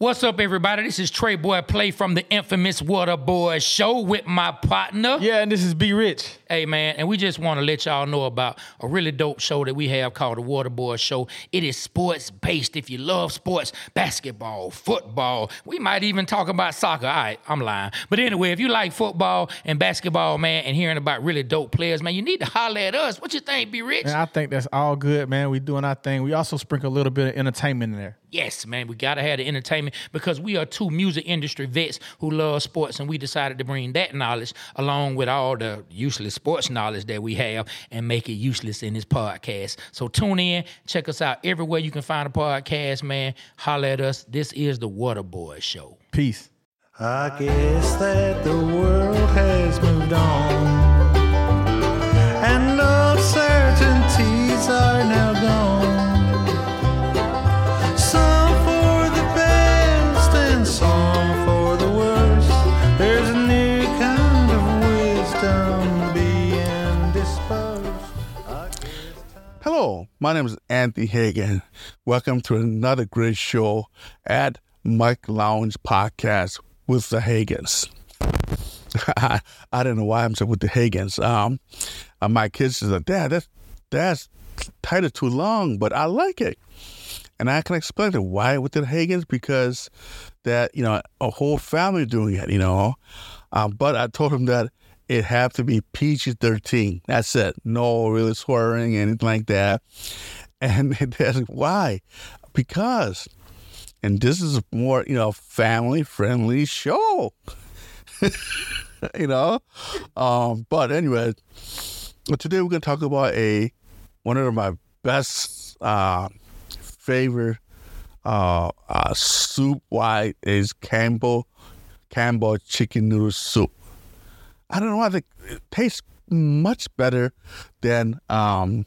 What's up, everybody? This is Trey Boy Play from the infamous Water Boy Show with my partner. Yeah, and this is B Rich. Hey, man, and we just want to let y'all know about a really dope show that we have called the Water Boy Show. It is sports based. If you love sports, basketball, football, we might even talk about soccer. All right, I'm lying. But anyway, if you like football and basketball, man, and hearing about really dope players, man, you need to holler at us. What you think, B Rich? And I think that's all good, man. We doing our thing. We also sprinkle a little bit of entertainment in there. Yes, man, we gotta have the entertainment because we are two music industry vets who love sports, and we decided to bring that knowledge along with all the useless sports knowledge that we have and make it useless in this podcast. So tune in, check us out everywhere you can find a podcast, man. Holler at us. This is the Water Boy Show. Peace. I guess that the world has moved on, my name is Anthony Hagan. Welcome to another great show at Mike Lounge Podcast with the Hagans. I, don't know why I'm saying with the Hagans. Um, uh, my kids is like, Dad, that's that's title too long, but I like it. And I can explain it why with the Hagans because that you know a whole family doing it, you know. Um, but I told him that it have to be PG thirteen. That's it. No really swearing anything like that. And they're why? Because, and this is a more you know family friendly show. you know, um, but anyway, today we're gonna talk about a one of my best uh, favorite uh, uh, soup. Why is Campbell Campbell chicken noodle soup? I don't know. I think it tastes much better than um,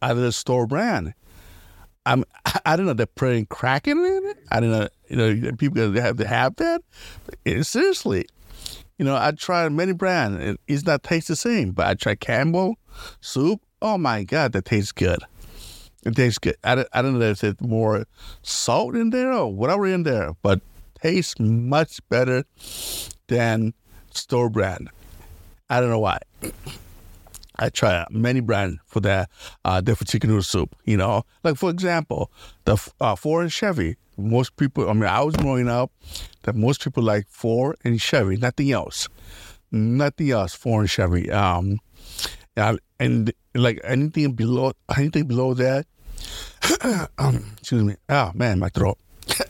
the store brand. I'm, I don't know. They're putting Kraken in it. I don't know. You know, people have to have that. It- seriously, you know, I tried many brands. It, it's not taste the same. But I tried Campbell soup. Oh my God, that tastes good. It tastes good. I don't, I don't know if there's more salt in there or whatever in there, but tastes much better than store brand. I don't know why. I try many brands for that uh, different chicken noodle soup. You know, like for example, the uh, Ford and Chevy. Most people, I mean, I was growing up that most people like Ford and Chevy, nothing else, nothing else. Ford and Chevy. Um, yeah, and like anything below, anything below that. um, excuse me. Oh man, my throat. I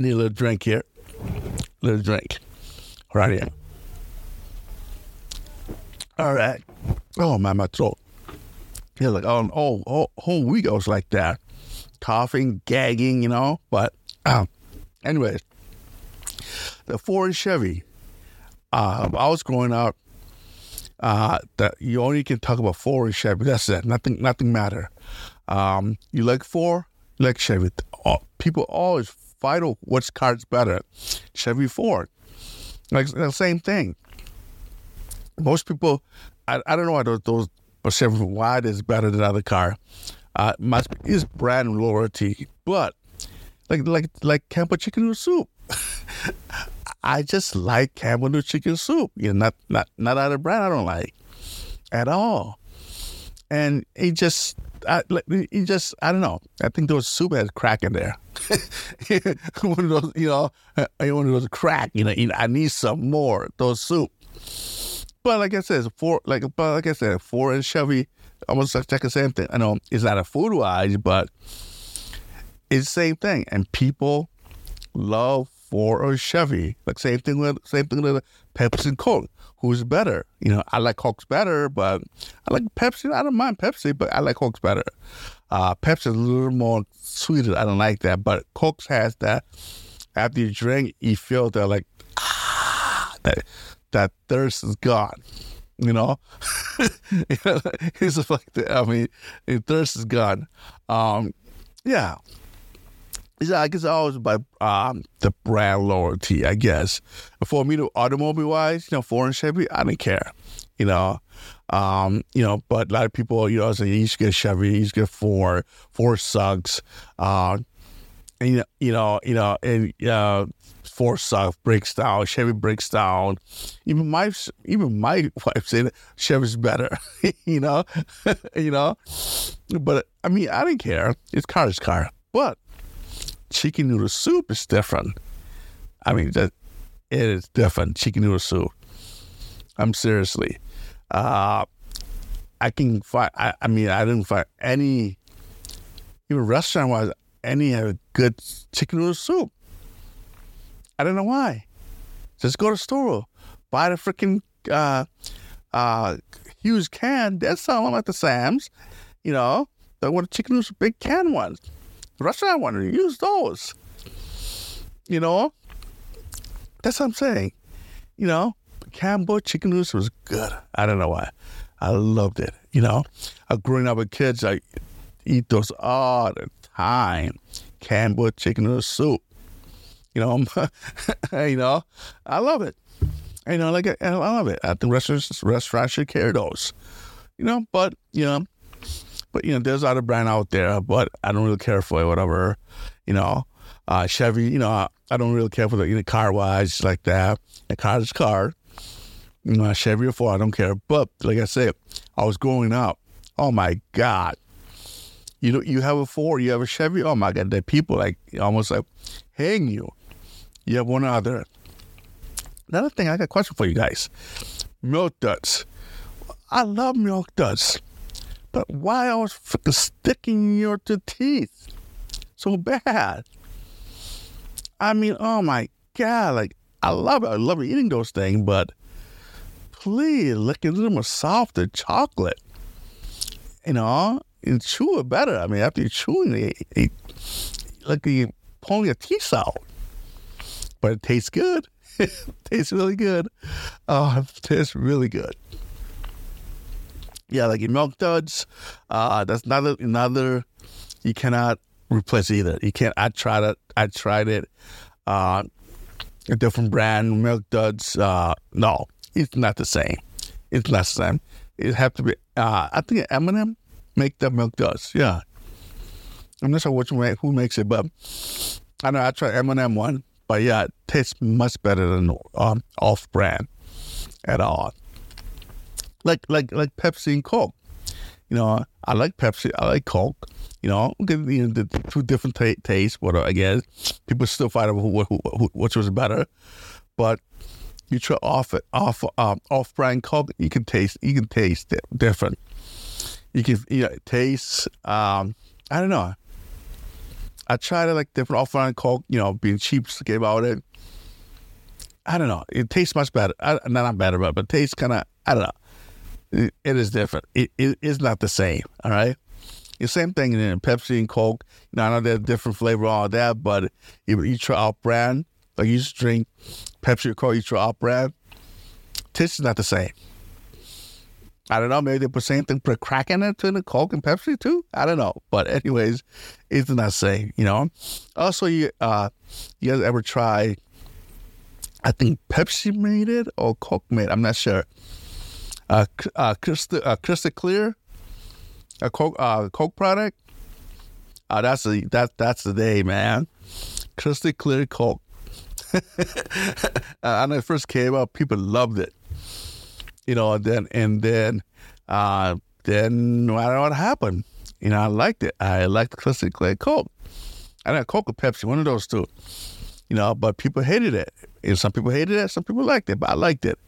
need a little drink here. A little drink. Right here. All right. Oh man, my throat. Yeah, like oh, oh, oh, whole week I was like that, coughing, gagging, you know. But um, anyways, the Ford Chevy. Uh, I was growing up. Uh, that you only can talk about Ford and Chevy. That's it. Nothing, nothing matter. Um, you like Ford, you like Chevy. All- People always fight over which car's better, Chevy, Ford. Like the same thing. Most people, I, I don't know why those, those Chevy why it is better than other car. Uh, must is brand loyalty, but like like like Campbell chicken noodle soup. I just like Campbell noodle chicken soup. You know, not not not other brand I don't like at all. And it just, I, like, it just, I don't know. I think those soup has crack in there. one of those, you know, uh, one of those crack. You know, you I need some more those soup. But like I said, for like, but like I said, Ford and Chevy, almost like the same thing. I know it's not a food wise, but it's the same thing. And people love Ford or Chevy. Like same thing with same thing with Pepsi and Coke. Who's better? You know, I like Coke's better, but I like Pepsi. I don't mind Pepsi, but I like Coke's better. Uh, Pepsi is a little more sweeter. I don't like that, but Coke's has that. After you drink, you feel that like ah, that that thirst is gone. You know, it's like the, I mean, thirst is gone. Um, yeah, yeah, I guess always by um, the brand loyalty, I guess. For me, to automobile wise, you know, foreign Chevy, I didn't care. You know, um, you know, but a lot of people, you know, say you should get Chevy, you should get Ford, Ford sucks. Uh, and, you know, you know, and uh, Ford South breaks down, Chevy breaks down. Even my even my wife said Chevy's better, you know, you know. But I mean, I didn't care. It's car is car. But chicken noodle soup is different. I mean, that it is different. Chicken noodle soup. I'm seriously. Uh, I can find. I, I mean, I didn't find any, even restaurant wise, any good chicken noodle soup. I don't know why. Just go to the store, buy the freaking uh, uh, huge can. They sell them at the Sam's. You know, they want chicken noodles, big can ones. The restaurant to use those. You know, that's what I'm saying. You know, Campbell chicken noodles was good. I don't know why. I loved it. You know, uh, growing up with kids, I eat those all the time. Campbell chicken noodle soup. You know, you know, I love it. You know, like I love it. I think restaurants restaurants should carry those. You know, but you know, but you know, there's other brand out there, but I don't really care for it. Whatever, you know. Uh, Chevy, you know, I, I don't really care for the you know, car wise like that. A car is car. You know, Chevy or Ford, I don't care. But like I said, I was growing up. Oh my God. You know, you have a Ford, you have a Chevy. Oh my God, the people like almost like hang you. You have one other. Another thing, I got a question for you guys. Milk duds. I love milk duds. But why I was sticking your teeth so bad? I mean, oh my God, like I love it. I love eating those things, but please look into them with softer chocolate. You know, and chew it better. I mean, after you're chewing it, it like you pulling your teeth out. But it tastes good. it tastes really good. Oh, it tastes really good. Yeah, like your milk duds. Uh, that's another another you cannot replace either. You can't. I tried it. I tried it. Uh, a different brand milk duds. Uh, no, it's not the same. It's not the same. It have to be. Uh, I think M&M make the milk duds. Yeah, I'm not sure which one who makes it, but I know I tried M&M one. But yeah, it tastes much better than um, off brand at all. Like like like Pepsi and Coke. You know, I like Pepsi. I like Coke. You know, you know the two different t- tastes. What I guess people still fight over who, who, who, which was better, but you try off it off um, off brand Coke, you can taste you can taste it different. You can you know taste. Um, I don't know. I tried it like different off brand Coke. You know, being cheap about it. I don't know. It tastes much better. I, not better, but but tastes kind of. I don't know it, is different. It, it is not the same. All right. The same thing in Pepsi and Coke. You know, I know there's different flavor, all that, but you, you try off brand, like you just drink Pepsi or Coke, you try off brand, taste is not the same. I don't know. Maybe they put same thing, put crack in it to the Coke and Pepsi too. I don't know. But anyways, it's not the same. You know. Also, you uh, you guys ever try? I think Pepsi made it or Coke made. It. I'm not sure uh, uh, crystal, uh, crystal clear, a Coke, uh, Coke product. Uh, that's the that that's the day, man. Crystal clear Coke. I know it first came out, people loved it. You know, and then and then uh, then don't know what happened. You know, I liked it. I liked Crystal clear Coke. I know Coke or Pepsi, one of those two. You know, but people hated it. And some people hated it, some people liked it, but I liked it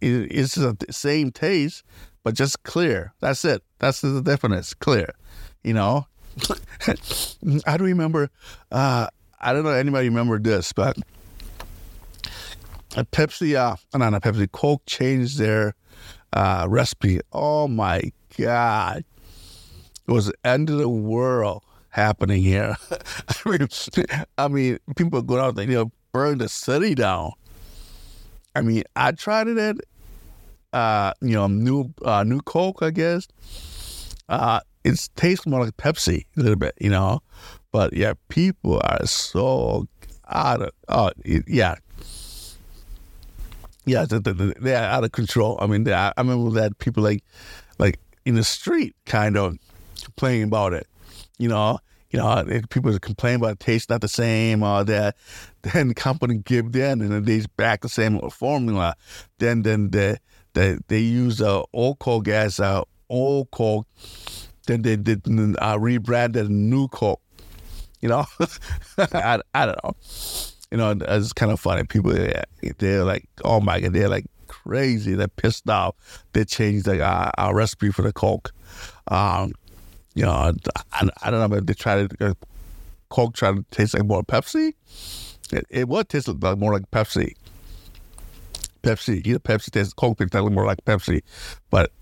it's the same taste, but just clear. That's it. That's the difference. Clear. You know. I don't remember. Uh, I don't know anybody remember this, but a Pepsi, uh, no, not Pepsi, Coke changed their uh, recipe. Oh my God. It was the end of the world happening here. I mean, I mean, people go out there, you know, burn the city down. I mean, I tried it at, uh, you know, new uh, new Coke, I guess. Uh, it tastes more like Pepsi a little bit, you know. But yeah, people are so out of, oh, yeah. Yeah, they're out of control. I mean, I remember that people like, like in the street, kind of complaining about it. You know, you know, people complain about taste not the same, all that. Then the company give in, and then they back the same formula. Then then they they, they use uh, old Coke gas, uh, old Coke. Then they did uh, rebranded new Coke. You know, I, I don't know. You know, it's kind of funny. People they're like, oh my god, they're like crazy. They're pissed off. They changed the, uh, our recipe for the Coke. Um, you know, I, I don't know if they try to uh, Coke try to taste like more Pepsi. It, it would taste like more like Pepsi. Pepsi, know, Pepsi tastes Coke tastes like more like Pepsi, but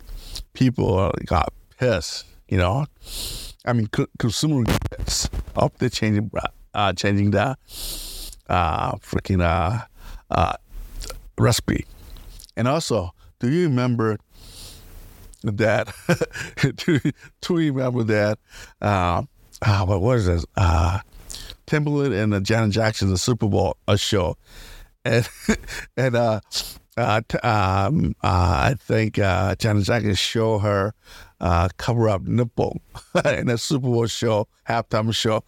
people got pissed. You know, I mean, co- consumer gets up. They're changing, uh, changing the uh, freaking uh, uh, recipe. And also, do you remember that? do you remember that? Uh, uh, what was this? Uh, Timberlake and uh, Janet Jackson, the Super Bowl a show, and and uh, uh, t- um, uh, I think uh, Janet Jackson show her uh, cover up nipple in a Super Bowl show, halftime show.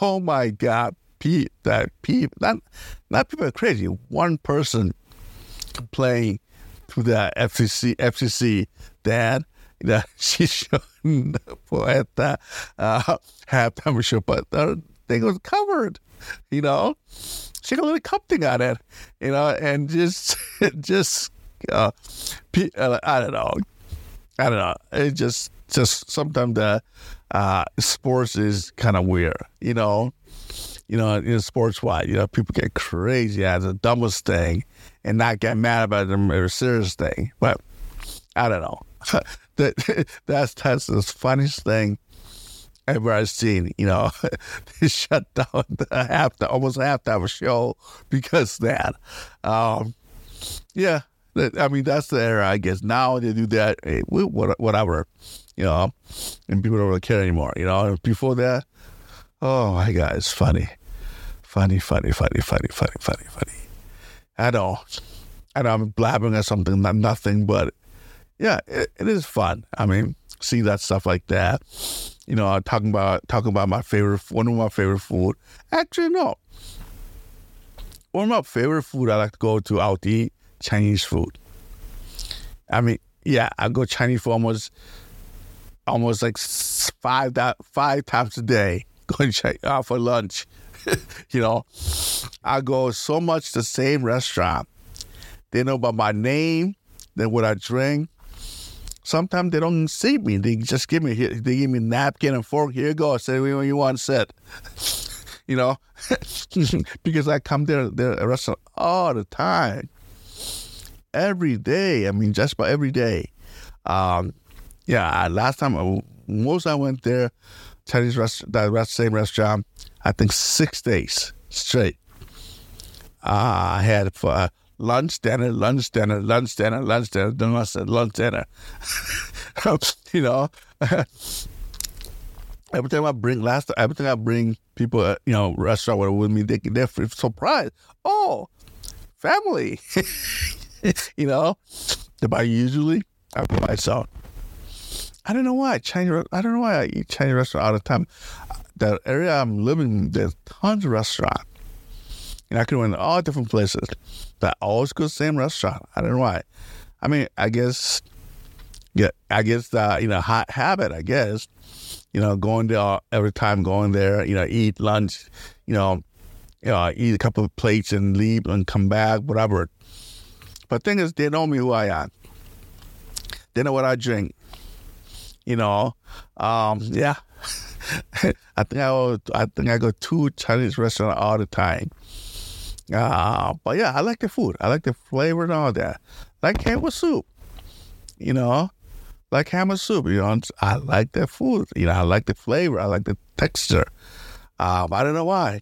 Oh my God, Pete, that Pete, not not people are crazy. One person complained to the FCC, FCC at the uh, halftime show, but the thing was covered. You know, she got a little something on it. You know, and just just uh, uh, I don't know. I don't know. It just just sometimes the uh, sports is kind of weird, you know. You know, in sports wise, you know, people get crazy as the dumbest thing and not get mad about a serious thing. But I don't know. that that's that's the funniest thing ever I've seen. You know, they shut down the half the almost half hour show because that. Um, yeah, that- I mean that's the era, I guess. Now they do that, hey, whatever, you know, and people don't really care anymore. You know, before that, oh my god, it's funny, funny, funny, funny, funny, funny, funny, funny. I know, I know, I'm blabbing at something, not nothing, but yeah, it, it is fun. I mean, see that stuff like that. You know, talking about talking about my favorite, one of my favorite food. Actually, no. One of my favorite food I like to go to out to eat Chinese food. I mean, yeah, I go Chinese food almost, almost like five five times a day. Going out for lunch. you know, I go so much the same restaurant. They know about my name, then what I drink. Sometimes they don't see me. They just give me. They give me napkin and fork. Here you go. Say what you want sit. You know, because I come there, there a restaurant all the time, every day. I mean, just about every day. Um, yeah, last time, I- most I went there, Chinese restaurant, that same restaurant, I think six days straight. Uh, I had for uh, lunch, dinner, lunch, dinner, lunch, dinner, lunch, dinner, then I said lunch, dinner. you know, every time I bring last, every time I bring people, uh, you know, restaurant with- me, they they're surprised. Oh, family, you know. But usually I go myself. I don't know why Chinese. I don't know why I eat Chinese restaurant all the time. The area I'm living, there's tons of restaurant, and I can go in all different places. But I always go to the same restaurant. I don't know why. I mean, I guess, yeah, I guess uh, you know, hot habit. I guess, you know, going there every time, going there, you know, eat lunch, you know, you know, eat a couple of plates and leave and come back, whatever. But thing is, they know me who I am. They know what I drink. You know, um, yeah. I think I I think I go to Chinese restaurant all the time. Uh, but yeah, I like the food. I like the flavor and all that. Like hammer soup. You know, like hammer soup. You know, I like the food. You know, I like the flavor. I like the texture. Um, I don't know why.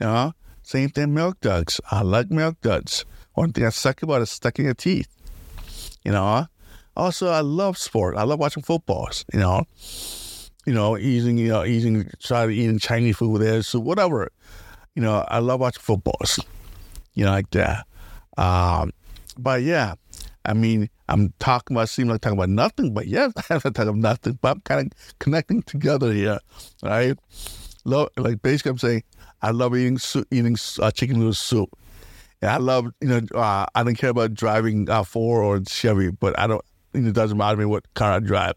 You know, same thing. Milk duds. I like milk duds. One thing I suck about is stuck in your teeth. You know. Also, I love sport. I love watching footballs. You know, you know, eating, you know, eating, try to eating Chinese food with there, so whatever. You know, I love watching footballs. You know, like that. Um, but yeah, I mean, I'm talking about, seem like talking about nothing, but yes, I'm not talking about nothing, but I'm kind of connecting together here, right? Love, like basically, I'm saying I love eating eating uh, chicken noodle soup. And I love, you know, uh, I don't care about driving uh, Ford or Chevy, but I don't, you know, it doesn't matter to me what car I drive.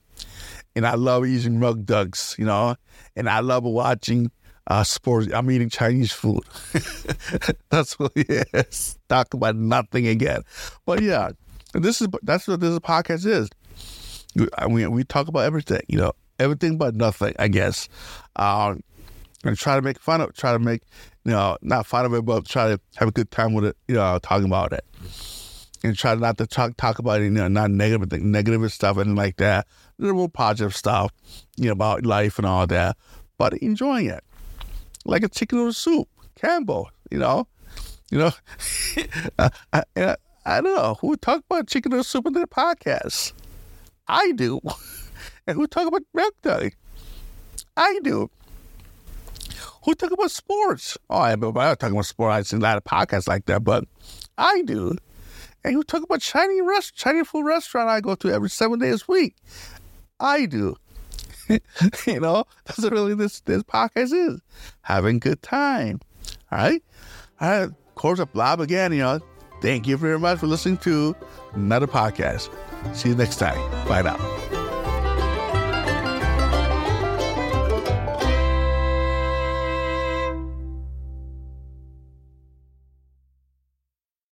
And I love eating rug ducks, you know, and I love watching uh, sports. I'm eating Chinese food. that's what is. Talk about nothing again. But yeah, this is that's what this podcast is. I mean, we talk about everything, you know, everything but nothing, I guess. Um, and try to make fun of, try to make, you know, not fun of it, but try to have a good time with it, you know, talking about it. And try not to talk talk about it, you know, not negative thing, negative stuff and like that. Little positive stuff, you know, about life and all that, but enjoying it. Like a chicken noodle soup, Campbell, you know, you know, I, I, I don't know who talk about chicken noodle soup in their podcast. I do, and who talk about milk duck? I do. Who talk about sports? Oh, I, but I don't talk about sports. I've seen a lot of podcasts like that, but I do. And you talk about Chinese rest, Chinese food restaurant I go to every seven days a week. I do. you know, that's what really this this podcast is. Having good time. All right. All right. Of course, a blob again, you know. Thank you very much for listening to another podcast. See you next time. Bye now.